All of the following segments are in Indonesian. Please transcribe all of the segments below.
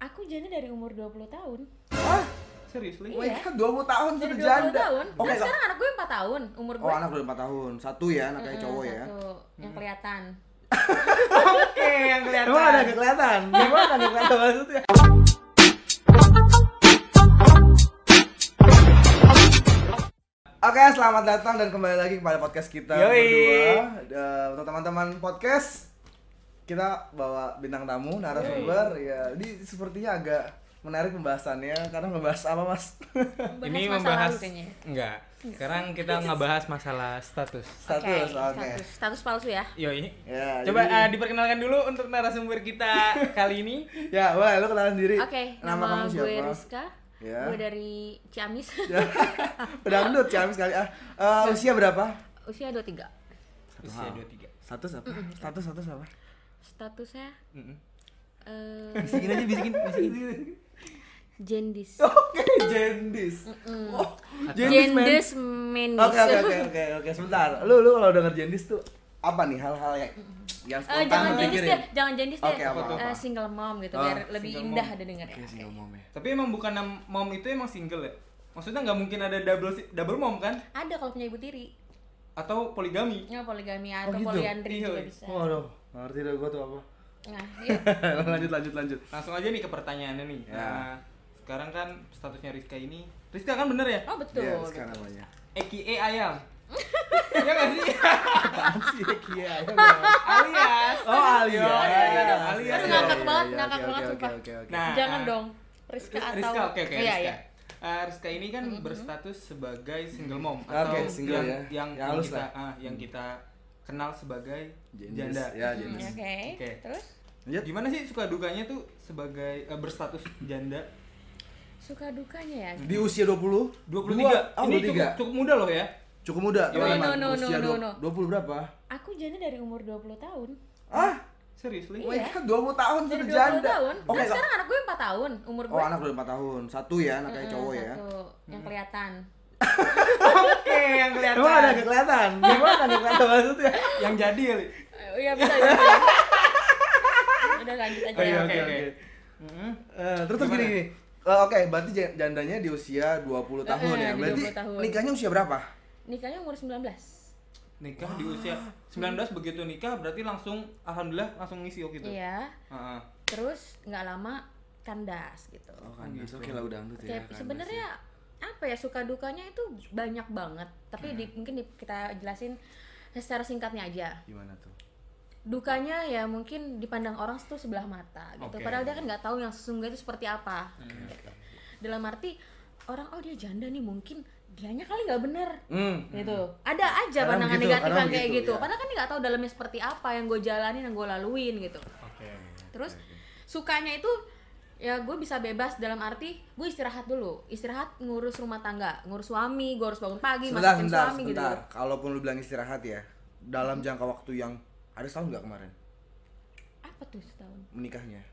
Aku janda dari umur 20 tahun. Ah, oh my Iya. god, 20 tahun Dari sudah 20 janda. tahun. Oke, Nah, sekarang anak gue 4 tahun umur gue. Oh, anak udah 4 tahun. Satu ya, anak kayak Heeh, cowok ya. Satu yang kelihatan. Oke, yang kelihatan. Emang ada kelihatan? Gimana nggak kelihatan maksudnya? Oke, selamat datang dan kembali lagi kepada podcast kita Yoi. berdua. Eh, Untuk teman-teman podcast, kita bawa bintang tamu, narasumber. Ya, ini sepertinya agak menarik pembahasannya karena ngebahas apa, Mas? Ini membahas lalu enggak. Sekarang kita ngebahas masalah status. Status, oke. Status, status palsu ya. Yoi. Ya, Coba jadi- eh, diperkenalkan dulu untuk narasumber kita kali ini. Ya, boleh lu kenalan diri. Oke, Nama, nama, kamu siapa? gue Rizka. Ya. Gue dari Ciamis. Ya. Pedangdut, ciamis sekali. Ah, Eh, usia berapa? Usia 23. Usia 23. Status apa? Status status apa? Statusnya Mm-mm. eh Bisikin aja, bisikin, bisikin. jendis. Oke, jendis. Oh, jendis, men. Jendis menis. Oke, oke, oke, oke, oke, sebentar. Lu lu kalau denger jendis tuh apa nih hal-hal yang yang Eh, spontan jangan lu jendis deh, jangan jendis deh. Oke, apa, Eh, apa? single mom gitu Oh, biar lebih single indah mom. ada dengarnya. Oke, single mom ya. Tapi emang bukan nam- mom itu emang single ya? Maksudnya nggak mungkin ada double si- double mom kan? Ada kalau punya ibu tiri. Atau poligami? Ya poligami atau gitu? poliandri Iya. juga bisa. Waduh, nggak ngerti deh gua tuh apa. Nah, iya. lanjut lanjut lanjut. Langsung aja nih ke pertanyaannya nih. Ya. Nah, sekarang kan statusnya Rizka ini Rizka kan bener ya? Oh, betul. Ya, sekarang namanya. Eki ayam. Iya gak sih? Apaan sih Kia? alias. Oh, alias. Iya, iya, iya, alias. Aduh, ngakak Iya, banget, iya, ngakak oke, banget, oke, sumpah. oke, oke. Nah, Jangan ah. dong. Rizka atau Rizka, oke oke Iya, Rizka. iya. Eh, Rizka ini kan berstatus sebagai single mom atau single yang, ya. yang, Yang yang halus kita ah, yang kita kenal sebagai Jendis. janda. Ya, Hmm. Oke. Oke. Terus Lanjut. Gimana sih suka dukanya tuh sebagai eh, berstatus janda? suka dukanya ya. Di usia 20? 23. Dua- Oh, ini 23. cukup, cukup muda loh ya. Cukup muda, No, no, no, Usia no, dua- no, no. 20 berapa? Aku janda dari umur 20 tahun. Ah, Serius, Li? Oh my Iya. god, 20 tahun Dari sudah 20 janda. tahun. Oke, Nah, Kak. sekarang anak gue 4 tahun umur gue. Oh, anak udah 4 tahun. Satu ya, anak kayak Heeh, cowok ya. Satu yang kelihatan. Oke, yang kelihatan. Emang ada kelihatan? Gimana nggak kelihatan maksudnya? yang jadi kali. Eh, Iya bisa bisa. Udah lanjut aja Oh, iya, ya. oke, oke, oke. oke. Mm-mm. Eh, terus gini gini. Eh, Oke, berarti j- jandanya di usia 20 tahun Eh, ya. Berarti 20 tahun. nikahnya usia berapa? Nikahnya umur 19. Nikah di usia 19 begitu nikah berarti langsung alhamdulillah langsung ngisi gitu. Iya. Heeh. Terus nggak lama kandas gitu. Oh, kan gitu. oke lah udah dangdut ya. Kayak sebenarnya apa ya suka dukanya itu banyak banget. Tapi di, mungkin di- kita jelasin secara singkatnya aja. Gimana tuh? Dukanya ya mungkin dipandang orang tuh sebelah mata gitu. Oke. Padahal dia kan nggak tahu yang sesungguhnya itu seperti apa. Gitu. Dalam arti orang oh dia janda nih mungkin dianya kali nggak bener Hmm. gitu. Ada aja pandangan begitu, negatif yang kayak begitu, gitu. ya. Padahal kan nggak tahu dalamnya seperti apa yang gue jalanin, yang gue laluin gitu. Oke. Terus sukanya itu ya gue bisa bebas dalam arti gue istirahat dulu. Istirahat ngurus rumah tangga ngurus suami gue harus bangun pagi Sebentar, masakin sebentar, suami sebentar. gitu Kalaupun lu bilang istirahat ya, dalam jangka waktu yang ada setahun nggak kemarin? Apa tuh setahun? Menikahnya?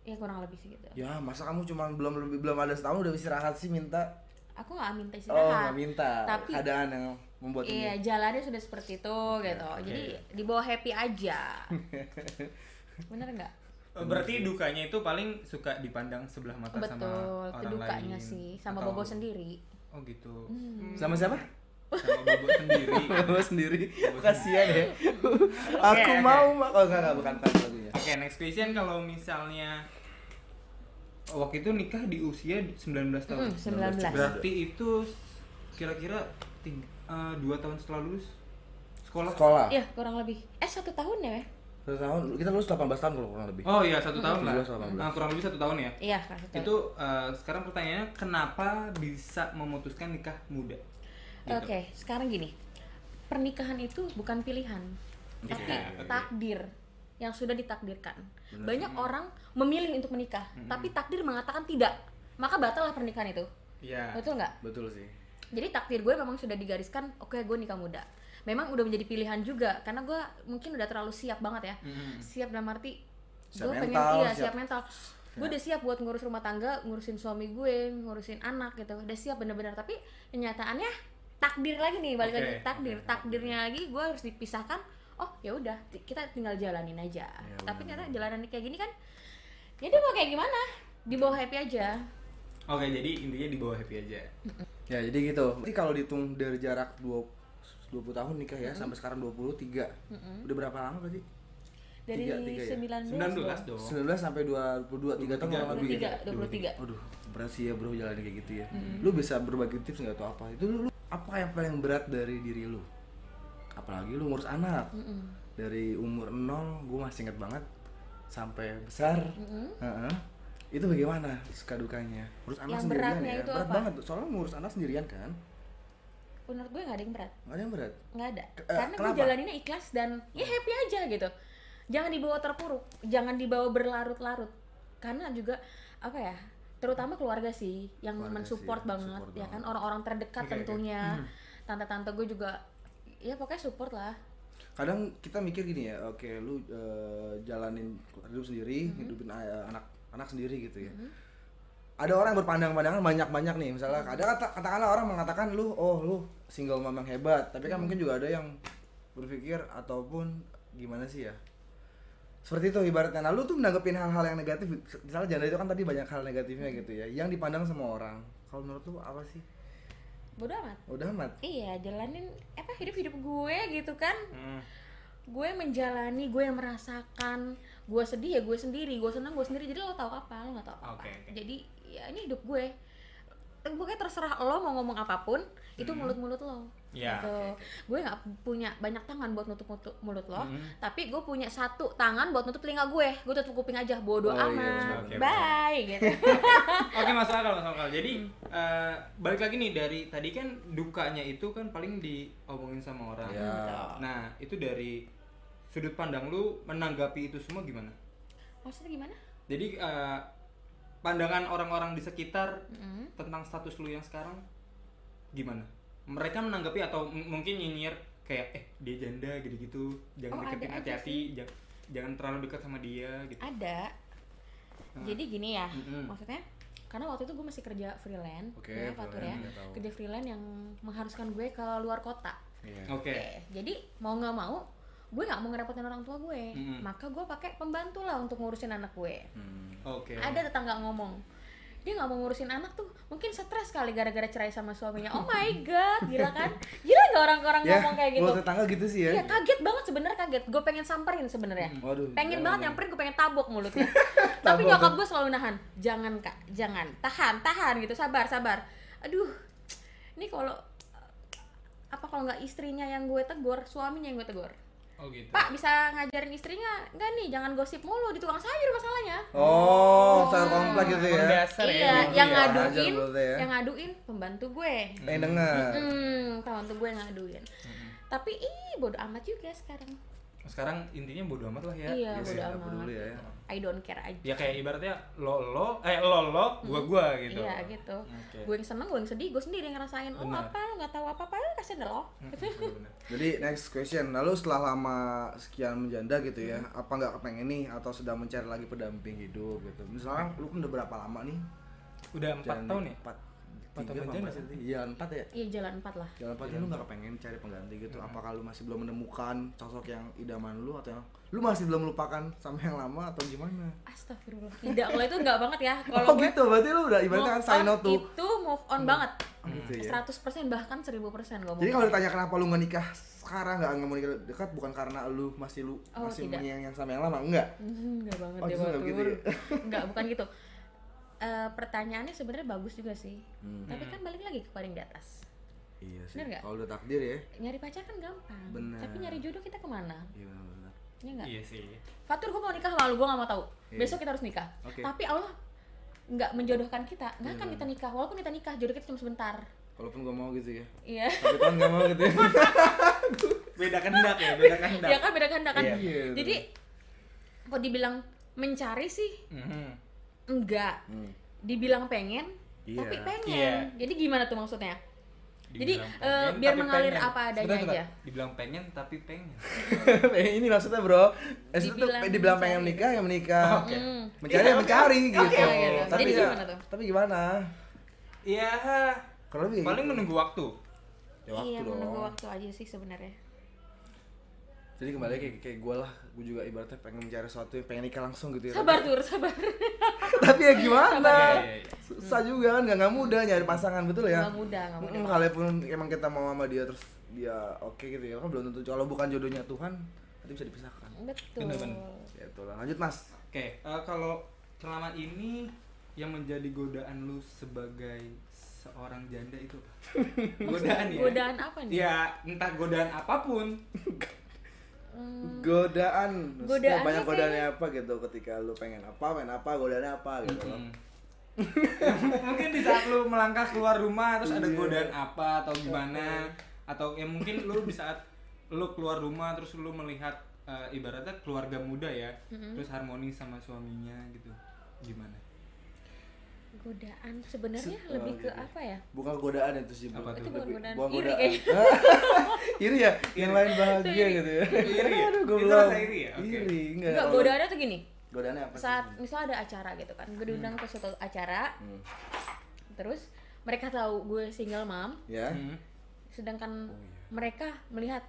ya kurang lebih sih gitu. Ya, masa kamu cuma belum belum belum ada setahun udah istirahat sih minta? aku nggak minta Oh, istirahat. nggak minta. Tapi- keadaan yang membuat iya ini. jalannya sudah seperti itu gitu. Jadi dibawa happy aja. Bener nggak Berarti dukanya itu paling suka dipandang sebelah mata sama betul itu orang dukanya lain. sih sama Atau- bobo sendiri Oh gitu. Hmm. Sama siapa? Sama bobo sendiri. Lu sendiri. Kasihan ya. Aku mau mak. Oh enggak enggak bukan kan lagunya. Oke, next question kalau misalnya waktu itu nikah di usia 19 tahun. Hmm, 19. Berarti itu kira-kira eh, dua tahun setelah lulus sekolah. Sekolah. iya kurang lebih eh satu tahun ya Weh? Satu tahun kita lulus 18 tahun kalau kurang lebih. Oh iya satu tahun lah. 17, 18. Nah, kurang lebih satu tahun ya. iya satu tahun. Itu eh, sekarang pertanyaannya kenapa bisa memutuskan nikah muda? Gitu. Oke, sekarang gini. Pernikahan itu bukan pilihan, tapi oke. takdir yang sudah ditakdirkan. Banyak orang memilih untuk menikah, tapi takdir mengatakan tidak. Maka batallah pernikahan itu. Iya. Betul nggak? Betul sih. Jadi takdir gue memang sudah digariskan, oke gue nikah muda. Memang udah menjadi pilihan juga karena gue mungkin udah terlalu siap banget ya. Mm-mm. Siap dalam arti gue pengen iya siap- siap mental. Gue udah siap buat ngurus rumah tangga, ngurusin suami gue, ngurusin anak gitu. Udah siap bener-bener tapi kenyataannya takdir lagi nih balik Oke, lagi takdir oke, takdirnya lagi gue harus dipisahkan oh ya udah kita tinggal jalanin aja Ya, tapi ternyata jalanan kayak gini kan ya dia mau kayak gimana dibawa happy aja Oke, jadi intinya di bawah happy aja. Ya jadi gitu. Jadi kalau dihitung dari jarak 20 20 tahun nikah ya sampai sekarang 23. Udah berapa lama berarti? dari Tiga- tiga ya? 19 19 dong. 19 sampai 22 3 tahun kurang lebih. ya? 23 23 Waduh, berat sih ya bro jalan kayak gitu ya. Lu bisa berbagi tips nggak atau apa? Itu lu, lu- apa yang paling berat dari diri lu? Apalagi lu ngurus anak. Dari umur 0 gue masih inget banget sampai besar. Heeh. Itu bagaimana suka dukanya? Ngurus anak Yang sendirian beratnya ya. itu berat apa? banget. Soalnya ngurus anak sendirian kan. Menurut gue nggak ada yang berat. Gak ada yang berat. nggak ada. Ke- eh, karena gue kenapa? jalaninnya ikhlas dan ya happy aja gitu. Jangan dibawa terpuruk. Jangan dibawa berlarut-larut. Karena juga apa ya terutama keluarga sih yang Keluarga mensupport sih, banget support ya kan? Orang-orang terdekat oke. tentunya. Tante-tante gue juga ya pokoknya support lah. Kadang kita mikir gini ya oke lu eh, jalanin hidup sendiri hidupin a- anak anak sendiri gitu ya ada orang yang berpandang-pandangan banyak-banyak nih. Misalnya ada kata katakanlah orang mengatakan lu oh lu single mom yang hebat. Tapi kan mungkin juga ada yang berpikir ataupun gimana sih ya? Seperti itu ibaratnya. Nah lu tuh menanggepin hal-hal yang negatif. Misalnya janda itu kan tadi banyak hal negatifnya gitu ya yang dipandang sama orang. Kalau menurut lu apa sih? Bodo amat. Udah amat? Iya jalanin apa hidup hidup gue gitu kan. Hmm. gue menjalani gue yang merasakan. Gue sedih ya gue sendiri gue senang gue sendiri. Jadi lo tau apa lo nggak tau apa. Oke, oke. jadi ya ini hidup gue pokoknya terserah lo mau ngomong apa pun itu mulut mulut lo Ya, gitu. oke. gue nggak punya banyak tangan buat nutup mulut, mulut lo Hmm. tapi gue punya satu tangan buat nutup telinga gue gue tutup kuping aja bodoh Oh, iya, amat benar, benar. bye gitu Oke masuk akal masuk akal. Jadi eh, balik lagi nih dari tadi kan dukanya itu kan paling diomongin sama orang. ya Nah itu dari sudut pandang lu menanggapi itu semua gimana? maksudnya gimana Jadi eh, pandangan orang-orang di sekitar Mm. tentang status lu yang sekarang gimana? Mereka menanggapi atau mungkin nyinyir kayak eh dia janda gitu-gitu, jangan Oh, deketin hati-hati, jangan jangan terlalu dekat sama dia gitu. ada Ah. jadi gini ya Mm-mm. maksudnya karena waktu itu gue masih kerja freelance Oke, ya ya freelance, nggak tahu. kerja freelance yang mengharuskan gue ke luar kota Iya. Oke. Oke, jadi mau nggak mau gue nggak mau ngerepotin orang tua gue. Mm-mm. maka gue pakai pembantu lah untuk ngurusin anak gue. Hmm. Oke. ada tetangga ngomong dia nggak mau ngurusin anak tuh mungkin stres kali gara-gara cerai sama suaminya. Oh my god gila kan? Gila nggak orang-orang ya ngomong kayak gitu? buat tetangga gitu sih ya. Iya kaget banget sebenarnya kaget. Gue pengen samperin sebenarnya. Waduh, pengen jangan banget nyamperin gue pengen tabok mulutnya. Tapi nyokap gue selalu nahan jangan kak jangan. Tahan tahan gitu. Sabar sabar. Aduh ini kalau apa kalau nggak istrinya yang gue tegur suaminya yang gue tegur Oh gitu. pak bisa ngajarin istrinya nggak nih jangan gosip mulu di tukang sayur masalahnya Oh, sayur komplek gitu ya. dasar ya. iya ibu yang ya. ngaduin ya. yang ngaduin pembantu gue Pengen denger. hmm pembantu gue yang ngaduin tapi ih bodo amat juga sekarang Sekarang intinya bodo amat lah ya. iya sih, bodo nggak amat peduli ya. I don't care aja Ya kayak ibaratnya lo lo eh lo lo gua gua gitu. Iya gitu. Oke. Gue yang seneng, gue yang sedih, gue sendiri yang ngerasain. Oh Benar. apa, lu nggak tahu apa apa, kasihan deh lo. Bener-bener. Jadi next question, lalu setelah lama sekian menjanda gitu ya, apa nggak kepengen nih atau sedang mencari lagi pendamping hidup gitu? Misalnya lu kan udah berapa lama nih? Udah empat tahun di- ya? Empat, Empat tiga empat kan? sih? Iya empat ya. Iya jalan empat lah. Jalan empat lu nggak kepengen cari pengganti gitu? Apakah lu masih belum menemukan sosok yang idaman lu atau yang lu masih belum melupakan sama yang lama atau gimana? Astagfirullah. Tidak, kalau itu nggak banget ya. Kalau oh gue gitu, berarti lu udah ibaratnya kan on no to itu move on banget. gitu ya. 100% bahkan 1000% gue Jadi kalau ditanya kenapa lu nggak nikah sekarang nggak nggak mau nikah dekat bukan karena lu masih lu Oh, masih tidak. menyayangi yang sama yang lama enggak? Enggak banget Oh, deh Batur. begitu ya? Enggak, bukan gitu. Eh, pertanyaannya sebenarnya bagus juga sih. Hmm. Tapi kan balik lagi ke paling di atas. Iya sih. Kalau udah takdir ya. Nyari pacar kan gampang. Bener. Tapi nyari jodoh kita ke mana? Iya benar. Ya enggak? Iya sih. Fatur gue mau nikah sama lu, gue gak mau tahu. Iya. Besok kita harus nikah. Oke. Tapi Allah nggak menjodohkan kita, nggak Iya, akan kita nikah. Walaupun kita nikah, jodoh kita cuma sebentar. Walaupun gua mau gitu ya. Iya. Tapi Tuhan nggak mau gitu ya. Beda kehendak ya, beda kehendak. ya kan beda kehendak kan. Iya. Iya, Jadi kok dibilang mencari sih Mhm. Enggak. Hmm. Dibilang pengen, Iya. tapi pengen. Iya. Jadi gimana tuh maksudnya? Jadi, Dibilang eh, pengen, biar tapi mengalir pengen. apa adanya Sebentar, sebentar. aja. Dibilang pengen tapi pengen. ini maksudnya bro, eh, itu Dibilang dibilang pengen menikah ya menikah, Oke. Hmm. mencari ya mencari gitu. Oke, gitu. Tapi Jadi ya, gimana tuh? tapi gimana? Iya. Kalau lebih Paling menunggu waktu. ya waktu iya, dong. menunggu waktu aja sih sebenarnya. Jadi kembali kayak kayak gue lah, gue juga ibaratnya pengen mencari sesuatu yang pengen nikah langsung gitu ya. Sabar tur, sabar. Tapi ya gimana? Iya, iya, iya. Susah juga kan, nggak nggak mudah nyari pasangan betul ya. Nggak mudah, nggak mudah. Mm, Kalaupun emang kita mau sama dia terus dia oke gitu ya, kan belum tentu. Kalau bukan jodohnya Tuhan, nanti bisa dipisahkan. Betul. Bener-bener. Ya itulah. Lanjut mas. Oke, eh, kalau selama ini yang menjadi godaan lu sebagai seorang janda itu apa? godaan ya? Godaan apa nih? Ya, entah godaan apa pun. Hmm, Godaan. Godaannya banyak kayak- godaannya apa gitu ketika lu pengen apa, pengen apa, godaannya apa gitu. Mm. mungkin di saat lu melangkah keluar rumah terus ada Iya. godaan apa atau gimana atau ya mungkin lu di saat lu keluar rumah terus lu melihat eh, ibaratnya keluarga muda ya terus harmoni sama suaminya gitu gimana godaan sebenarnya Se- lebih oh, ke gitu. apa ya? Bukan godaan itu sih. Apa? Itu bukan godaan. Bukan Iri godaan. kayaknya. iri ya? Yang lain bahagia iri. gitu ya. Iri ya? Aduh, Itu goblok. rasa iri ya? Oke. Iri, enggak. Enggak, godaannya tuh gini. Godaannya apa sih? Saat misalnya ada acara gitu kan, gue diundang ke suatu acara, Hmm. terus mereka tahu gue single mom, Ya. Hmm, sedangkan Oh, iya. mereka melihat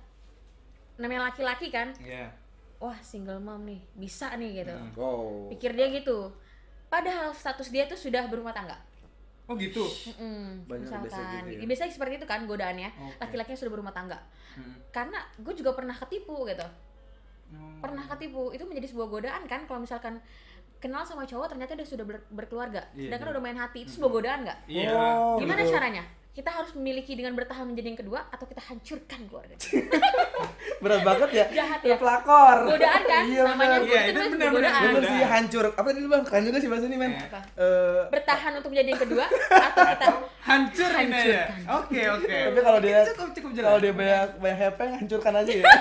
namanya laki-laki kan, ya wah single mom nih, bisa nih gitu. Hmm. Oh. Pikir dia gitu. Padahal status dia tuh sudah berumah tangga. oh gitu Mm-mm, Banyak misalkan, biasa gitu ya. biasanya seperti itu kan godaannya, Oke. laki-laki yang sudah berumah tangga. Hmm. Karena gue juga pernah ketipu gitu. Oh. pernah ketipu itu menjadi sebuah godaan kan kalau misalkan kenal sama cowok ternyata dia sudah ber- berkeluarga Iya, sedangkan iya. udah main hati itu sebuah godaan nggak iya Oh, gimana gitu. caranya kita harus memiliki dengan bertahan menjadi yang kedua atau kita hancurkan keluarga Berat banget ya. jahat ya Pelakor. godaan kan Iya, namanya bener. Iya, itu itu godaan Bener Godaan. sih hancur. Apa tadi bang? Keren juga sih bahasa ini men. Eh. Eh, bertahan untuk menjadi yang kedua atau kita hancur ya Hancurkan. oke oke Tapi kalau dia cukup cukup jelas kalau dia banyak banyak hepeng hancurkan aja ya.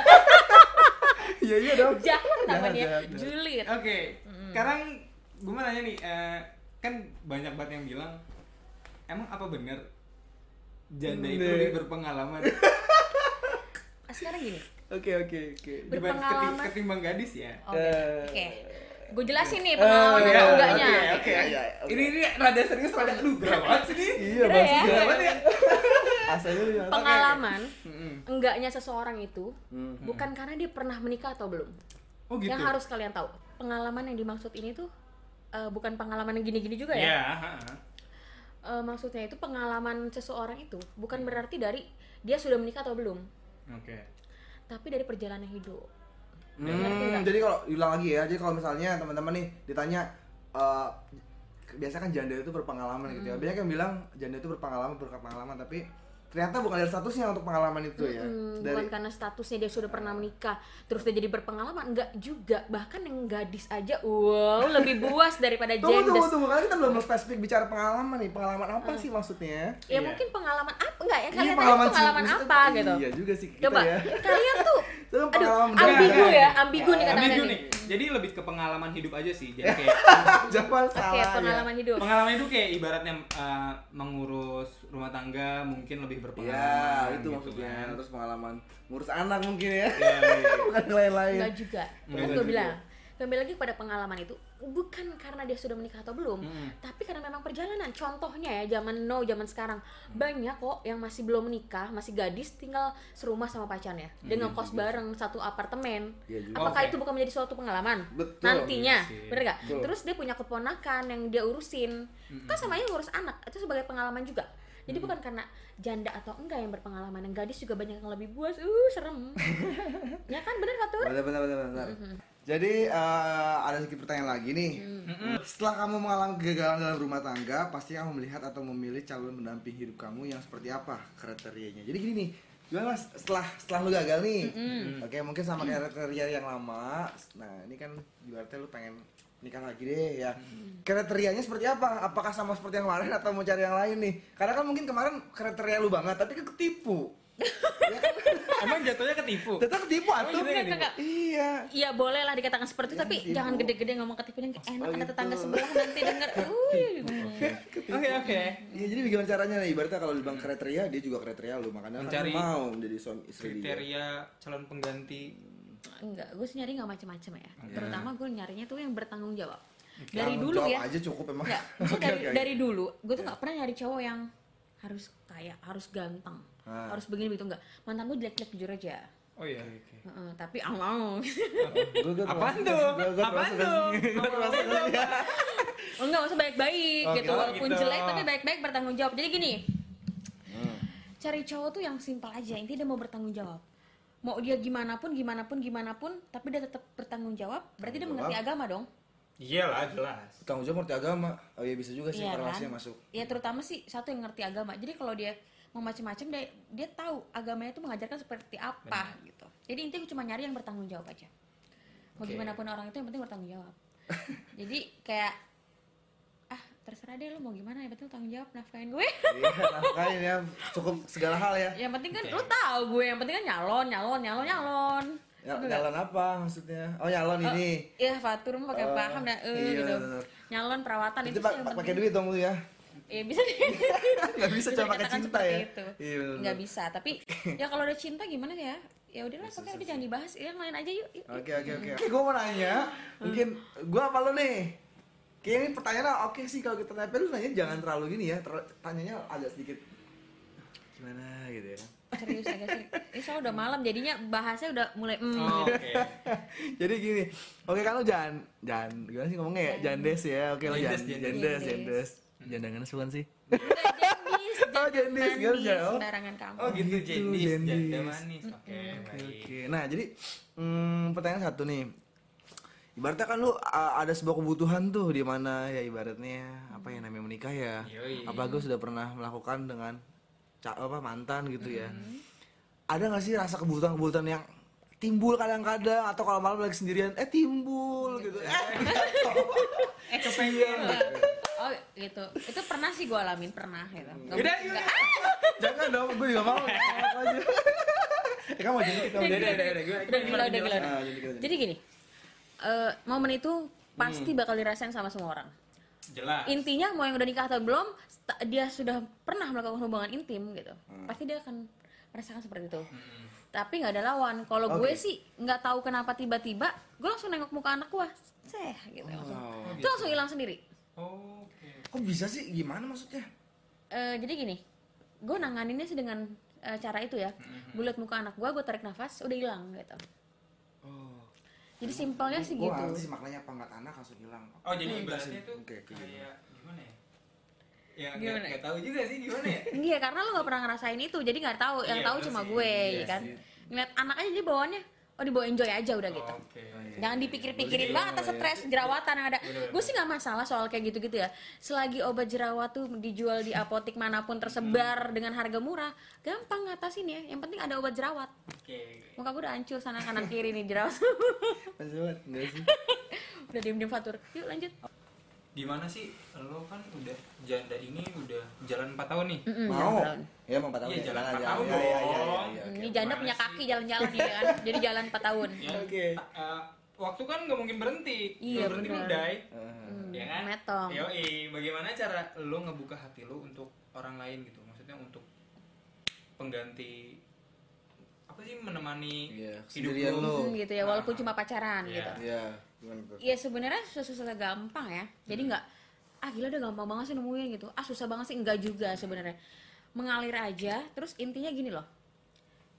Iya iya dong. jahat namanya julid Oke, sekarang gue mau nanya nih, eh, kan banyak banget yang bilang, emang apa bener janda itu lebih berpengalaman Ah, sekarang gini Oke oke oke. Berpengalaman. keti- ketimbang gadis ya? oke Eh. oke gue jelasin nih pengalaman Eh, atau iya, enggaknya Oke, oke. Iya, iya, oke. Ini ini rada serius, rada gerah banget sih nih. Iya Keren bang. ya? Banget banget ya. Asalnya lu pengalaman enggaknya seseorang itu Hmm. bukan karena dia pernah menikah atau belum Oh gitu. yang harus kalian tahu pengalaman yang dimaksud ini tuh eh, bukan pengalaman yang gini-gini juga ya Ya. Eh, maksudnya itu pengalaman seseorang itu bukan berarti dari dia sudah menikah atau belum Oke. tapi dari perjalanan hidup Hmm, jadi kalau ulang lagi ya, jadi kalau misalnya teman-teman nih ditanya eh biasa kan janda itu berpengalaman gitu ya. Hmm. Banyak yang bilang janda itu berpengalaman, berpengalaman tapi ternyata bukan dari statusnya untuk pengalaman itu ya. Mm, Dari bukan karena statusnya dia sudah pernah menikah terus dia jadi berpengalaman enggak juga bahkan yang gadis aja wow lebih buas daripada Tunggu, tunggu, tunggu, karena kita belum spesifik bicara pengalaman nih. Pengalaman apa Hmm. sih maksudnya? ya Iya. mungkin pengalaman apa enggak ya Iya, kalian tanya pengalaman cinta- apa gitu Iya juga sih kita coba ya. kalian tuh Itu aduh ambigu berbeda. ya ambigu nih kata-kata Ambigu nih nih. Jadi lebih ke pengalaman hidup aja sih. Jadi kayak oke salah ya. pengalaman hidup pengalaman itu kayak ibaratnya uh, mengurus rumah tangga mungkin lebih Iya, berpengalaman. itu gitu maksudnya. kan. Terus pengalaman ngurus anak mungkin ya. Iya, iya. Bukan lain-lain. enggak juga Enggak kan juga. gue bilang kembali lagi pada pengalaman itu bukan karena dia sudah menikah atau belum Mm-mm. tapi karena memang perjalanan contohnya ya zaman now zaman sekarang banyak kok yang masih belum menikah masih gadis tinggal serumah sama pacarnya dan Iya ngekos juga bareng satu apartemen juga. apakah Oke. itu bukan menjadi suatu pengalaman Betul. nantinya bener gak Betul. terus dia punya keponakan yang dia urusin kan sama aja ngurus anak itu sebagai pengalaman juga jadi bukan karena janda atau enggak yang berpengalaman. Yang gadis juga banyak yang lebih buas. Uh serem. Ya kan? Bener Fatur Benar benar benar benar. Jadi eh, ada sedikit pertanyaan lagi nih. Setelah kamu mengalami kegagalan dalam rumah tangga, pasti kamu melihat atau memilih calon pendamping hidup kamu yang seperti apa kriterianya. Jadi gini nih, gimana mas? Setelah setelah lu gagal nih, oke mungkin sama kriteria yang lama. Nah ini kan ibaratnya lu pengen nikah lagi deh ya. Kriterianya seperti apa? Apakah sama seperti yang kemarin atau mau cari yang lain nih? Karena kan mungkin kemarin kriteria lu banget, tapi kan ketipu. ya kan? Emang jatuhnya ketipu. Tetap ketipu atuh. Enggak. Iya. Iya boleh lah dikatakan seperti itu Ya, tapi ketipu. jangan gede-gede ngomong ketipu yang enak Oh, ada gitu. tetangga sebelah nanti denger. Uy. Oke oke. Iya jadi bagaimana caranya nih? Ibaratnya kalau dibilang kriteria dia juga kriteria lu makanya Mencari kan mau menjadi suami istri dia. Kriteria calon pengganti. Enggak, gue sih nyari nggak macem-macem ya. Iya. Terutama gue nyarinya tuh yang bertanggung jawab. Dari Tanggung dulu jawab ya. aja cukup emang. Enggak, maksudnya dari, oke. dari dulu gue tuh nggak pernah nyari cowok yang harus kaya, harus ganteng, Ah. harus begini begitu enggak. Mantan gue jelek-jelek jujur aja. Oh iya. Heeh, tapi ang mau Apaan tuh? Apaan tuh? Oh, enggak usah baik-baik Oh, gitu gitu. walaupun Gitu. jelek tapi baik-baik bertanggung jawab jadi gini Hmm. cari cowok tuh yang simpel aja intinya dia mau bertanggung jawab mau dia gimana pun gimana pun gimana pun tapi dia tetap bertanggung jawab berarti dia mengerti agama dong Iyalah jelas. Tanggung jawab ngerti agama. Oh iya bisa juga sih Iya korelasinya kan? masuk. ya terutama sih satu yang ngerti agama jadi kalau dia mau macam-macam dia dia tahu agamanya itu mengajarkan seperti apa gitu jadi intinya cuma nyari yang bertanggung jawab aja mau Oke. gimana pun orang itu yang penting bertanggung jawab jadi kayak terserah deh lo mau gimana yang penting lo tanggung jawab nafkahin gue Iya, nafkahin ya cukup segala hal ya. yang penting kan Oke. lo tahu gue yang penting kan nyalon nyalon nyalon nyalon Ya, Bener nggak? nyalon apa maksudnya? Oh nyalon ini. Iya Fatur mah pakai Oh, paham dah eh iya, gitu bener. nyalon perawatan Itu itu, yang pakai duit dong lu ya. Iya bisa Nggak bisa cuma pakai cinta ya. itu. Iya, bener, nggak bener. bisa tapi ya kalau udah cinta gimana ya ya udahlah pokoknya udah jangan dibahas yang lain aja yuk, yuk. Oke oke oke. Oke, gue mau nanya, mungkin gue apa lo nih? Kayaknya ini pertanyaannya oke sih kalau kita nanya, lu nanya jangan terlalu gini ya, ter- tanyanya agak sedikit gimana gitu ya. serius agak serius ini soalnya udah malam jadinya bahasnya udah mulai mm, Oh, gitu. Oke. Jadi gini, oke kan lo jangan jangan gimana sih ngomongnya ya? Jandes ya, oke lo Jandes, jangan jandes. jandes jandes. Jandangan bukan sih? Udah, jendis Oh, jendis, manis, gitu, jauh. sembarangan kamu Oh gitu gitu, jendis, jendis. janda manis. Oke, Oke baik. oke. Nah jadi hmm, pertanyaan satu nih. Ibaratnya kan lu ada sebuah kebutuhan tuh di mana ya ibaratnya apa yang namanya menikah ya. Yoi. Apalagi lu sudah pernah melakukan dengan apa mantan gitu ya. Hmm. Ada nggak sih rasa kebutuhan-kebutuhan yang timbul kadang-kadang atau kalau malam lagi sendirian eh timbul gitu. Eh, eh kepengen oh gitu itu pernah sih gue alamin pernah gitu Nggak- Udah, udah. jangan dong, gue juga mau. Apa aja. Eh kamu jadi kita Udah, udah, udah, Ah, jadi gini eh, momen itu pasti bakal dirasain sama semua orang Jelas. intinya mau yang udah nikah atau belum dia sudah pernah melakukan hubungan intim gitu pasti dia akan merasakan seperti itu tapi nggak ada lawan kalau gue Oke. sih nggak tahu kenapa tiba-tiba gue langsung nengok muka anak gue seh gitu langsung Oh. itu langsung hilang sendiri Oke. Kok bisa sih? Gimana maksudnya? Eh, jadi gini gue nanganinnya sih dengan eh, cara itu ya gue liat muka anak gue gue tarik nafas udah hilang gitu Oh. Jadi simpelnya sih gitu ngerti sih maknanya apa ngeliat anak langsung hilang. Oh jadi Hmm. ibaratnya tuh Oke, oke, kayak gimana ya? Ya Gimana? nggak nggak tahu juga sih gimana ya. Iya karena lu gak pernah ngerasain itu jadi nggak tahu yang Iya, tahu bener cuma sih. gue Iya ya kan sih. ngeliat anak aja jadi bawaannya oh dibawa enjoy aja udah gitu. Oke. jangan dipikir-pikirin Iya, banget atau stres jerawatan yang ada. Bener, gue sih nggak masalah soal kayak gitu-gitu ya. Selagi obat jerawat tuh dijual di apotik mana pun tersebar dengan harga murah gampang ngatasin ya. Yang penting ada obat jerawat. Oke. muka gue udah hancur sana kanan kiri nih jerawat. Banget, sih? udah diem diem fatur. Yuk lanjut Di mana sih lo kan udah janda ini udah jalan 4 tahun nih. Mm-mm, Mau? jalan. Ya mau 4 tahun. Iya, ya. jalan Jalan, empat jalan. tahun Ya, ya, ya, ya, ya, ini oke. janda punya kaki jalan-jalan ya kan jadi jalan 4 tahun Ya, Oke. ta- eh, waktu kan nggak mungkin berhenti. Iya, berhenti udah. Hmm, Ya kan? metong Yoi, bagaimana cara lo ngebuka hati lo untuk orang lain gitu? Maksudnya untuk pengganti apa sih menemani Iya, hidup lo? lo. Hmm, gitu ya walaupun Ah. cuma pacaran Iya. gitu Iya, gimana tuh? ya sebenarnya susah-susah gampang ya jadi nggak ah gila udah gampang banget sih nemuin gitu ah susah banget sih enggak juga sebenarnya mengalir aja terus intinya gini loh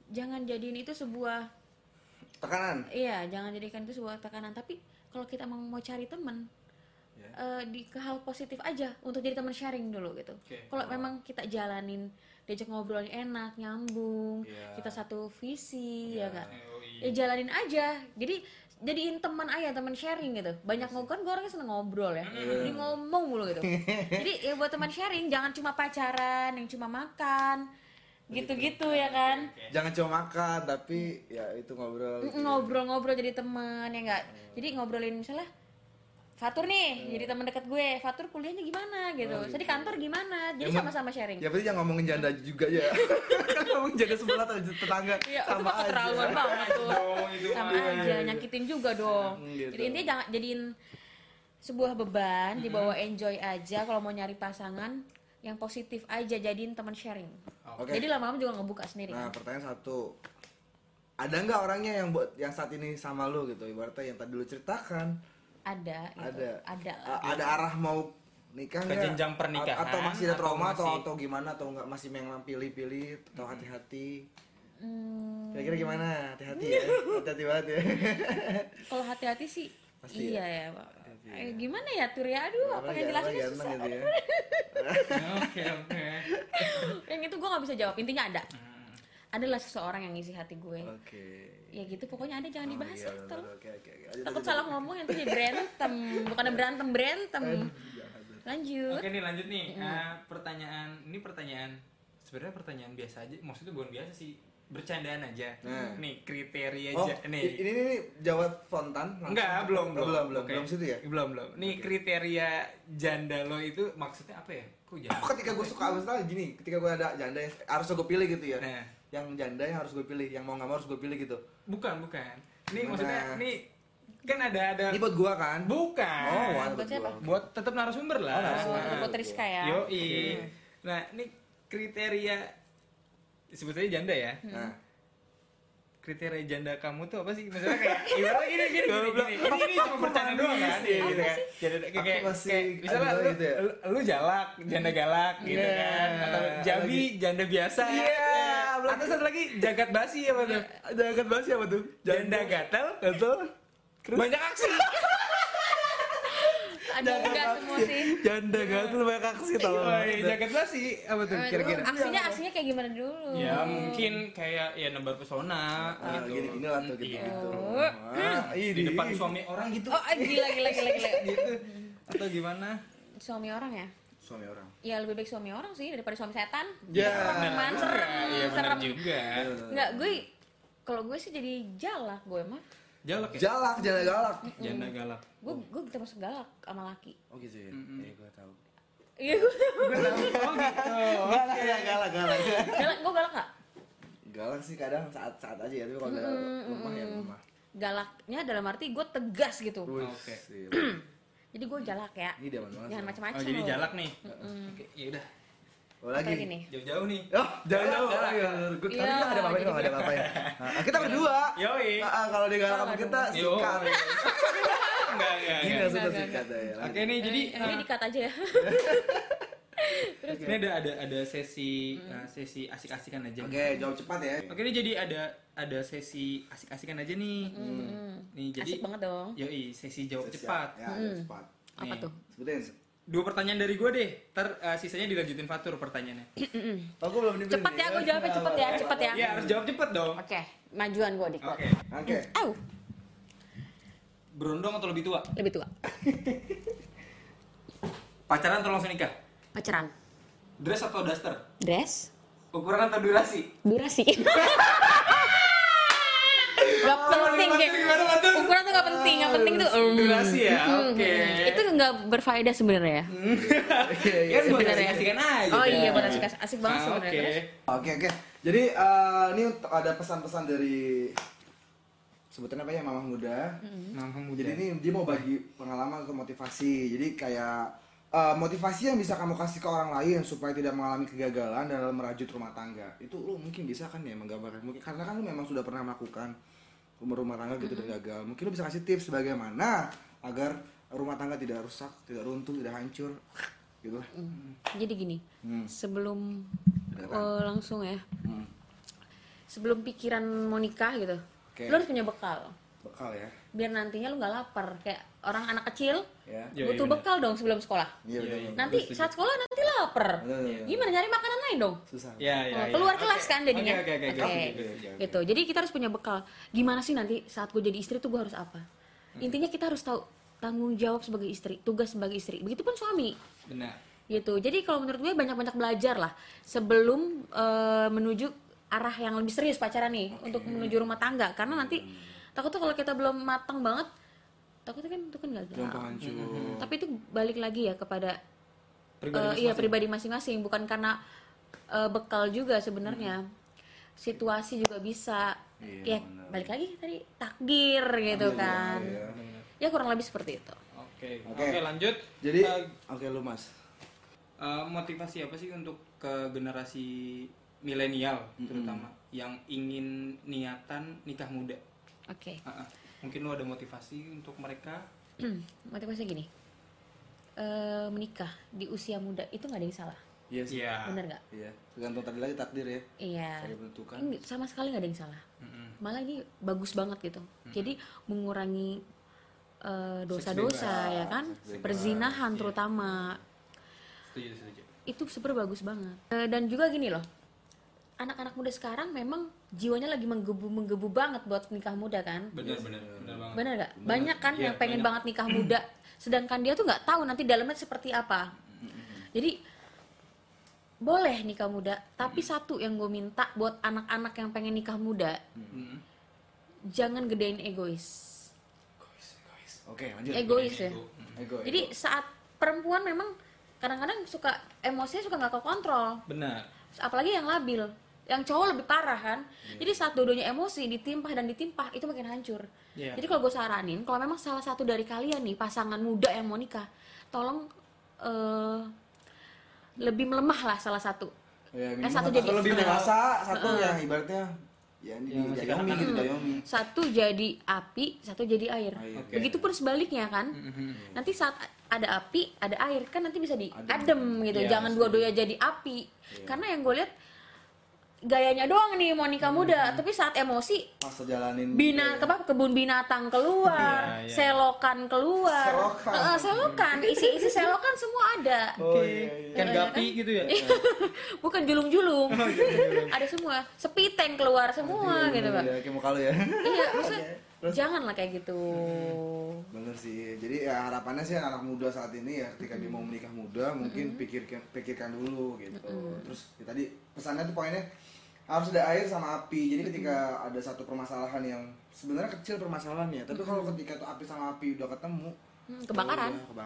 jangan jadiin itu sebuah Tekanan. iya jangan jadikan itu sebuah tekanan tapi kalau kita mau mau cari teman Ya. eh, di ke hal positif aja untuk jadi teman sharing dulu gitu Oke. kalau memang kita jalanin diajak ngobrolnya enak nyambung Iya. kita satu visi ya enggak Yoi. ya jalanin aja jadi jadiin teman aja teman sharing gitu. Banyak ngobrol kan gue orangnya seneng ngobrol ya. Jadi ngomong mulu gitu. Jadi ya buat teman sharing jangan cuma pacaran yang cuma makan gitu-gitu ya kan. Jangan cuma makan, tapi ya itu ngobrol. gitu ya. ngobrol-ngobrol jadi teman ya enggak jadi ngobrolin misalnya Fatur nih jadi teman dekat gue Fatur kuliahnya gimana gitu saya di kantor gimana jadi sama-sama sharing Ya berarti jangan ngomongin janda juga ya. kan ngomongin janda sebelah atau tetangga Iya, itu sama mah aja. keterlaluan banget tuh. Oh, itu Sama aja, nyakitin juga dong. Hmm, gitu. Jadi intinya jangan jadiin sebuah beban, dibawa enjoy aja kalau mau nyari pasangan yang positif aja jadiin teman sharing. Oke. Jadi lama-lama juga ngebuka sendiri. Nah, pertanyaan satu. Ada nggak orangnya yang buat yang saat ini sama lu gitu? Ibaratnya yang tadi lu ceritakan, ada gitu. ada. Ada lah. A- ada arah mau nikah Ke nggak? jenjang pernikahan, A- atau masih ada atau trauma atau masih- atau gimana atau nggak masih memang pilih-pilih atau hati-hati? Hmm, Kira-kira gimana? Hati-hati ya. Hati-hati banget ya. kalau hati-hati sih Pasti iya ya, Pak. Eh, gimana ya Tur ya? Aduh, apa yang Apalagi- jelasinnya apalagi susah. gitu ya. Oke oke. Yang itu gue nggak bisa jawab. Intinya ada. Adalah seseorang yang ngisi hati gue. Oke. Ya gitu, pokoknya ada jangan Oh, dibahas iya, ya, tolong. Oke, oke, oke. Lanjut, Takut salah lanjut. ngomong nanti jadi berantem. Bukannya berantem berantem. Lanjut. Oke nih lanjut nih. Ah, pertanyaan ini pertanyaan sebenarnya pertanyaan biasa aja. Maksudnya bukan biasa sih. Bercandaan aja. Nah. Nih kriteria Oh, aja nih. ini ini, ini jawab langsung. Enggak, belum, Oh, belum. belum, belum, Oke. belum situ ya. Belum, belum. Nih kriteria janda lo itu maksudnya apa ya? Kok janda? Oh, ketika gue suka misalnya gini, ketika gue ada janda yang harus gue pilih gitu ya. Nah, Yang janda yang harus gue pilih, yang mau nggak mau harus gue pilih gitu. bukan, bukan. Ini Gimana? maksudnya nih kan ada ada Ini buat gue kan? bukan. Oh, Buat buat siapa? gua. buat tetap narasumber lah. Oh, narasumber. Oh, buat Rizka ya. Yoi. Nah, ini kriteria sebetulnya janda ya. Nah, Kriteria janda kamu tuh apa sih? Maksudnya kayak ibaratnya gini gini gini gini. Ini ini cuma bercanda doang kan? Iya gitu kan. Janda kayak kayak, misalnya lu, gitu ya? lu, lu jalak, janda galak gitu Iya. kan. Atau jabi, janda biasa. Iya, belum- Atau satu lagi jagat basi apa tuh? jangan bahas siapa tuh? Janda gatel, gatel. Banyak aksi. Ada enggak semua sih. Janda gatel banyak aksi tau. Oh, iya, jagat basi apa tuh kira-kira? Aksinya aksinya kayak gimana dulu? Ya mungkin kayak ya nebar pesona Ah, gitu. gini gini lah tuh gitu Iya. gitu. Oh. Ah, Di depan suami orang gitu. Oh, eh, gila gila gila gila. gitu. Atau gimana? Suami orang ya? Suami orang. Ya lebih baik suami orang sih daripada suami setan. Ya. Teman serem, Iya benar serem. juga. Enggak, gue kalau gue sih jadi galak gue mah. Jalak ya? Jalak, janda galak. Janda galak. Gue gue termasuk galak sama laki. Oh gitu ya. Mm-mm. Iya, gue tahu. Iya, gue Oh gitu. Galak ya, galak, galak. galak. Gue galak gak? Galak sih kadang saat-saat aja ya, tapi kalau udah lemah ya lemah. Galaknya dalam arti gue tegas gitu. Oke. sip. Jadi gue galak ya. Ini demen banget. Jangan macam-macam. Oh jadi jalak nih. Oke, ya udah. Oh, lagi. lagi nih? Jauh-jauh nih. Oh, jangan jauh. Galak, Oh, iya, Gue Iya, tadi nggak ada apa-apa, nggak ada apa-apa ya. Nah, kita berdua. Yoi. Ah, ah, kalau dia galak sama kita, sikat. Enggak, enggak, enggak. sudah sikat ya. Oke nih, jadi Eh, ini eh, dikat aja ya. ini ada ada ada sesi eh, sesi asik-asikan aja. Oke, jawab cepat ya. Oke nih jadi ada ada sesi asik-asikan aja nih. Nih jadi Asik banget dong. Yoi, sesi jawab Siap. cepat. Ya, jawab cepat. Apa Nih. tuh? Sebutin. Dua pertanyaan dari gue deh. Ntar eh, sisanya dilanjutin Fatur pertanyaannya. Oh, gue belum dibeli Cepet nih. ya, gue jawabnya cepet ya, cepet ya. Iya harus jawab cepet dong. Oke, majuan gue di Oke. Oke. Au, Berondong atau lebih tua? lebih tua. Pacaran atau langsung nikah? Pacaran. Dress atau daster? Dress. Ukuran atau durasi? Durasi. gak penting kayak ukuran tuh gak penting, yang penting tuh mm, Durasi ya, mm, oke. Itu nggak berfaedah sebenarnya ya. Buat Sebenarnya. asik-asikan aja. Oh iya, kan? buat asik asik banget Ah, sebenarnya. Oke. Oke. Jadi eh, ini untuk ada pesan-pesan dari sebutannya apa ya Mama Muda. Mama muda. Jadi ini dia mau bagi pengalaman atau motivasi. Jadi kayak eh, motivasi yang bisa kamu kasih ke orang lain supaya tidak mengalami kegagalan dalam merajut rumah tangga. Itu lu mungkin bisa kan ya menggambarkan mungkin karena kan lu memang sudah pernah melakukan rumah rumah tangga gitu dan gagal. Mungkin lu bisa kasih tips bagaimana agar rumah tangga tidak rusak, tidak runtuh, tidak hancur. Gitu lah. Jadi gini, Hmm. sebelum eh, langsung ya, Hmm. sebelum pikiran mau nikah gitu, Oke. lu harus punya bekal. Bekal ya. Biar nantinya lu nggak lapar. Kayak orang anak kecil Ya. Iya, butuh iya, bekal dong sebelum sekolah. Iya Iya, iya. Nanti saat sekolah nanti lapar. Betul. Gimana nyari makanan lain dong? Susah. Ya, ya, Oh, ya. keluar Oke. kelas kan jadinya. Oke. Oke. Oke, oke, oke. Gitu. Jadi kita harus punya bekal. Gimana sih nanti saat gue jadi istri tuh gue harus apa? Hmm. Intinya kita harus tahu tanggung jawab sebagai istri, tugas sebagai istri. Begitupun suami. Benar. Gitu. Jadi kalau menurut gue banyak-banyak belajar lah sebelum eh, menuju arah yang lebih serius pacaran nih untuk menuju rumah tangga. Karena nanti takutnya kalau kita belum matang banget, takutnya kan itu kan gagal. Hancur. Tapi itu balik lagi ya kepada Pribadi Eh, iya masing-masing. pribadi masing-masing bukan karena eh, bekal juga sebenarnya situasi juga bisa Iya, ya balik lagi tadi takdir gitu kan iya. ya kurang lebih seperti itu Oke. Oke. Oke, lanjut. Jadi, Eh, oke lu mas. eh, motivasi apa sih untuk ke generasi milenial terutama yang ingin niatan nikah muda? Oke Ah, ah. Mungkin lu ada motivasi untuk mereka? motivasi gini Eh, menikah di usia muda itu nggak ada yang salah Iya sih. Iya. bener nggak Iya. Tergantung tadi lagi takdir ya. iya menentukan. ini sama sekali nggak ada yang salah Mm-mm. malah ini bagus banget gitu jadi mengurangi eh, dosa-dosa ya kan seks perzinahan terutama Setuju, setuju. itu sebenarnya bagus banget Eh, dan juga gini loh anak-anak muda sekarang memang jiwanya lagi menggebu menggebu banget buat nikah muda kan Benar, benar, benar banget. bener gak banyak kan Iya, yang pengen banyak. banget nikah muda sedangkan dia tuh nggak tahu nanti dalamnya seperti apa jadi boleh nikah muda tapi satu yang gue minta buat anak-anak yang pengen nikah muda jangan gedein egois Egois, egois. Oke, lanjut. egois ya Ego. Ego. jadi saat perempuan memang kadang-kadang suka emosinya suka nggak kekontrol Benar. apalagi yang labil yang cowok lebih parah kan? Jadi saat dua-duanya emosi ditimpah dan ditimpah itu makin hancur. Iya. jadi kalau gue saranin kalau memang salah satu dari kalian nih pasangan muda yang mau nikah tolong eh, lebih melemah lah salah satu. Ya, Eh, satu satu jadi- lebih dewasa, satu Heeh. yang ibaratnya ya ini masih gitu, diayomi. satu jadi api satu jadi air. Air. Oke. begitupun sebaliknya kan? Nanti saat ada api ada air kan nanti bisa Adem. diadem gitu. Iya, jangan dua-duanya jadi api. Karena yang gue lihat gayanya doang nih mau nikah muda tapi saat emosi Pas jalanin bina apa kebun binatang keluar Iya, iya. selokan keluar Selokan. Eh, eh, selokan isi isi selokan semua ada Oh, Oke. iya, iya. Kan Iya, gapi gitu ya. bukan julung-julung ada semua sepiteng keluar semua gitu pak Ya, kayak muka lu ya. iya maksudnya janganlah kayak gitu Bener sih. Jadi ya harapannya sih anak muda saat ini ya ketika dia mau menikah muda mungkin pikirkan pikirkan dulu gitu. Terus ya, tadi pesannya tuh poinnya harus ada air sama api. Jadi ketika ada satu permasalahan yang sebenarnya kecil permasalahannya, tapi kalau ketika tuh api sama api udah ketemu Hmm, kebakaran oh.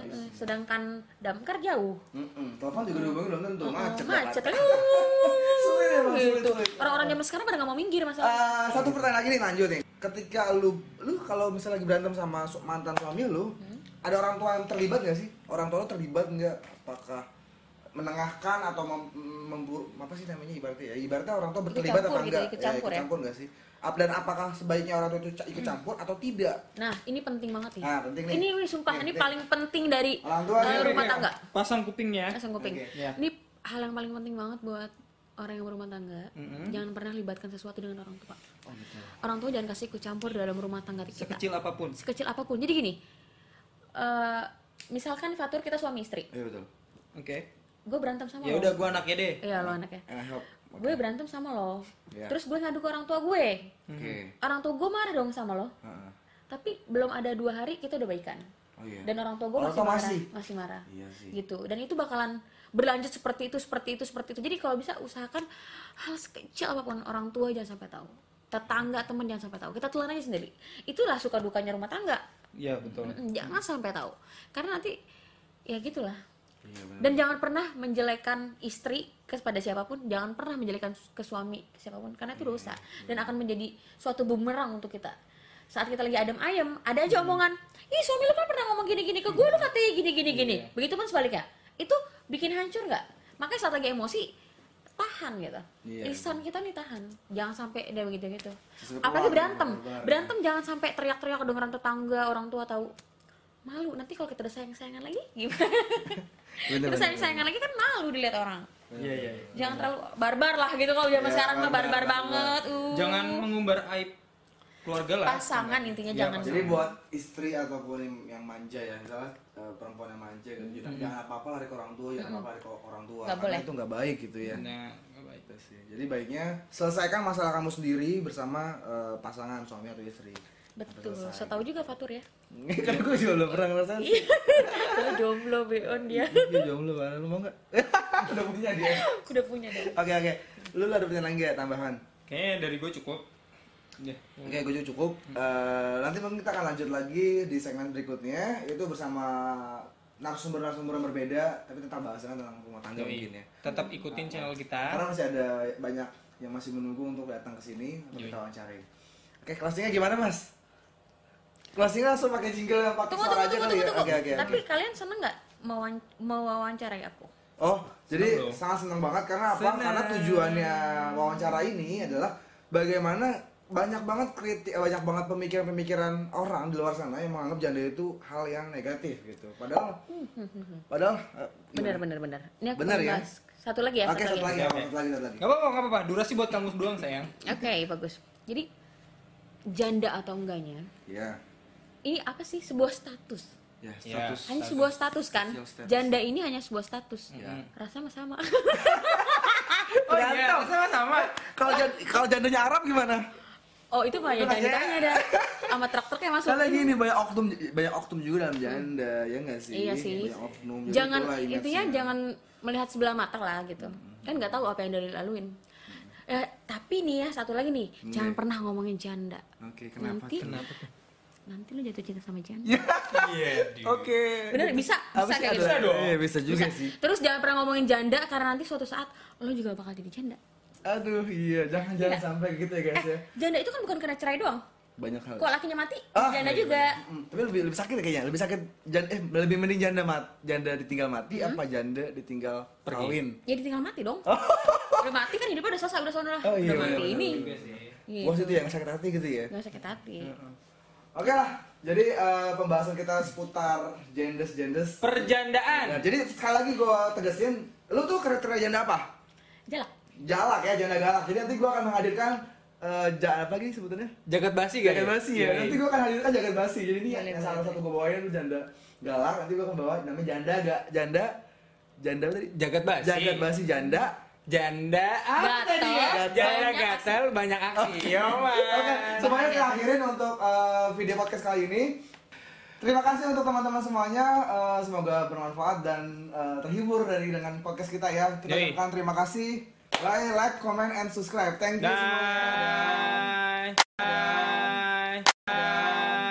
Eh, sedangkan damkar jauh Mm-mm. Telepon juga dihubungi belum tentu macet. macet Sulit emang, sulit, gitu orang-orang zaman sekarang pada nggak mau minggir masalah Ah, satu pertanyaan lagi nih lanjut nih. Ketika lu lu kalau misalnya lagi berantem sama mantan suami lu, ada orang tua yang terlibat gak sih? Orang tua lu terlibat nggak? Apakah menengahkan atau mem, membur apa sih namanya ibaratnya ya? Ibaratnya orang tua Ikut berterlibat campur apa gitu, enggak? ikut campur ya? campur nggak sih? Ap- Dan apakah sebaiknya orang tua itu ikut campur atau tidak? Nah, ini penting banget nih. Ah, penting nih. Ini, ini sumpah, ini nih. paling penting dari Orang tua eh, nih, rumah tangga. Pasang kupingnya. Langsung kuping. Oke. Iya. Ini hal yang paling penting banget buat orang yang berumah tangga. Mm-mm. Jangan pernah libatkan sesuatu dengan orang tua. Oh, gitu. Orang tua jangan kasih ikut campur dalam rumah tangga kita. Sekecil apa pun. Sekecil apa pun. Jadi gini, eh, misalkan Fatur kita suami istri, Iya betul. Oke. Gue berantem sama Ya lo. udah gua anaknya deh. Iya lo anaknya. Eh. Oke. Gue berantem sama lo. Iya. Terus gue ngadu ke orang tua gue. Oke. Orang tua gue marah dong sama lo. Heeh. Tapi belum ada dua hari kita udah baikan. Oh iya. dan orang tua gue masih marah masih? masih marah Iya sih. gitu dan itu bakalan berlanjut seperti itu seperti itu seperti itu jadi kalau bisa usahakan hal sekecil apa pun orang tua jangan sampai tahu tetangga teman jangan sampai tahu kita telan aja sendiri itulah suka dukanya rumah tangga Iya betul. Jangan sampai tahu karena nanti ya gitulah Iya dan jangan pernah menjelekan istri kepada siapa pun jangan pernah menjelekan ke suami ke siapa pun karena itu dosa. dan akan menjadi suatu bumerang untuk kita. Saat kita lagi adem ayem ada aja omongan ih suami lu kan pernah ngomong gini gini ke gue lu katanya gini gini Iya. begitu pun sebaliknya. Itu bikin hancur nggak? Makanya saat lagi emosi tahan gitu. Iya, lisan kita nih tahan. Jangan sampai dia begitu gitu. Apalagi berantem. keluar. berantem jangan sampai teriak-teriak kedengeran tetangga orang tua tahu. Malu nanti kalau kita udah sayang sayangan lagi gimana Bener, kita bener, sayang sayangan lagi kan malu dilihat orang Iya iya. iya. jangan terlalu barbar lah gitu kalau zaman Ya, sekarang mah barbar, banget uh. Jangan mengumbar aib keluarga lah. pasangan intinya Iya, jangan Jadi buat istri ataupun yang- yang manja ya, misalnya eh, perempuan yang manja gitu, jangan jangan apa-apa lari ke orang tua, jangan apa-apa lari ke orang tua. Karena boleh. itu nggak baik gitu ya. Nah, nggak baik. Itu sih. Jadi baiknya selesaikan masalah kamu sendiri bersama eh, pasangan suami atau istri. Betul Selesai. so tau juga Fatur ya kan gue juga belum pernah ngerasain. sih. kalau jomblo beon dia Dia jomblo mana lu mau nggak? Udah punya dia. udah punya deh Oke oke. Lu ada pertanyaan lagi ya tambahan? Kayaknya dari gue cukup. Ya. Oke, gue juga cukup. Eh, nanti mungkin kita akan lanjut lagi di segmen berikutnya itu bersama narasumber-narasumber yang berbeda, tapi tetap bahasannya tentang rumah tangga Yoi. mungkin ya. Tetap ikutin channel kita. Karena masih ada banyak yang masih menunggu untuk datang ke sini untuk kita wawancarai. Oke, closingnya gimana mas? Closingnya langsung pakai jingle yang pakai tunggu suara tunggu aja tunggu kali tunggu ya? tunggu Oke oke tapi kalian seneng nggak mewawan- mewawancarai aku Oh, jadi Seneng sangat senang banget karena apa? Senang. Karena tujuannya wawancara ini adalah bagaimana banyak banget kritik banyak banget pemikiran-pemikiran orang di luar sana yang menganggap janda itu hal yang negatif gitu. Padahal padahal eh, bener gimana? bener bener ini aku Bener mau ya? bahas satu lagi ya Oke, satu lagi, Oke, apa? oke. satu lagi, satu lagi. Gak apa-apa, gak apa-apa. Durasi buat kamu doang sayang. oke bagus jadi janda atau enggaknya Ya. Ini apa sih sebuah status Ya, Ya. status. hanya sebuah status kan status. janda ini hanya sebuah status Ya. rasa sama Oh iya, Tergantung. sama-sama. Kalau jan- kalau jandanya Arab gimana? oh itu banyak yang aja. ditanya dah sama truk-truknya masuk Kan lagi ini banyak oknum banyak oknum juga dalam janda, ya enggak sih? Iya sih. Banyak oknum. jadi jangan itulah intinya jangan melihat sebelah mata lah gitu kan nggak tahu apa yang dari laluin eh, tapi nih ya satu lagi nih Hmm, jangan iya. pernah ngomongin janda Oke, kenapa? nanti? Kenapa tuh? Nanti lu jatuh cinta sama janda Iya, Oke. bener bisa bisa kayak gitu Bisa dong. Iya, bisa juga Bisa. sih. terus jangan pernah ngomongin janda karena nanti suatu saat lo juga bakal jadi janda Aduh, iya, jangan jangan Iya. sampai gitu ya guys ya. janda itu kan bukan karena cerai doang Banyak hal. kok lakinya mati Ah, janda iya, juga Mm, tapi lebih lebih sakit kayaknya, lebih sakit jan eh lebih mending janda mat janda ditinggal mati Hmm? apa janda ditinggal Pergi. kawin? ya ditinggal mati dong udah mati kan hidupnya udah selesai udah sono lah Oh, iya, udah bener, mati bener, ini. Gitu. Bos itu yang sakit hati gitu ya. nggak sakit hati Oke lah, jadi eh, pembahasan kita seputar genders genders. Perjandaan. Nah, jadi sekali lagi gua tegasin, lu tuh kriteria janda apa? jalak Jalak ya, janda galak. Jadi nanti gua akan menghadirkan eh ja, apa lagi sebutannya? Jagat basi gak Jagat basi ya. Iya, Nanti iya. gua akan hadirkan jagat basi. Jadi ini yang salah satu gua bawain lu janda galak. Nanti gua akan bawa namanya janda gak janda janda tadi? Jagat basi. Jagat basi janda. Janda apa Gatel. tadi ya? Janda Banyak gatel banyak aksi. Yo, Mas. Oke, semuanya kita akhirin untuk eh, video podcast kali ini. Terima kasih untuk teman-teman semuanya. eh, semoga bermanfaat dan eh, terhibur dari dengan podcast kita ya. Kita ucapkan terima kasih. Like, like, comment, and subscribe. Thank you semuanya. Bye. Bye.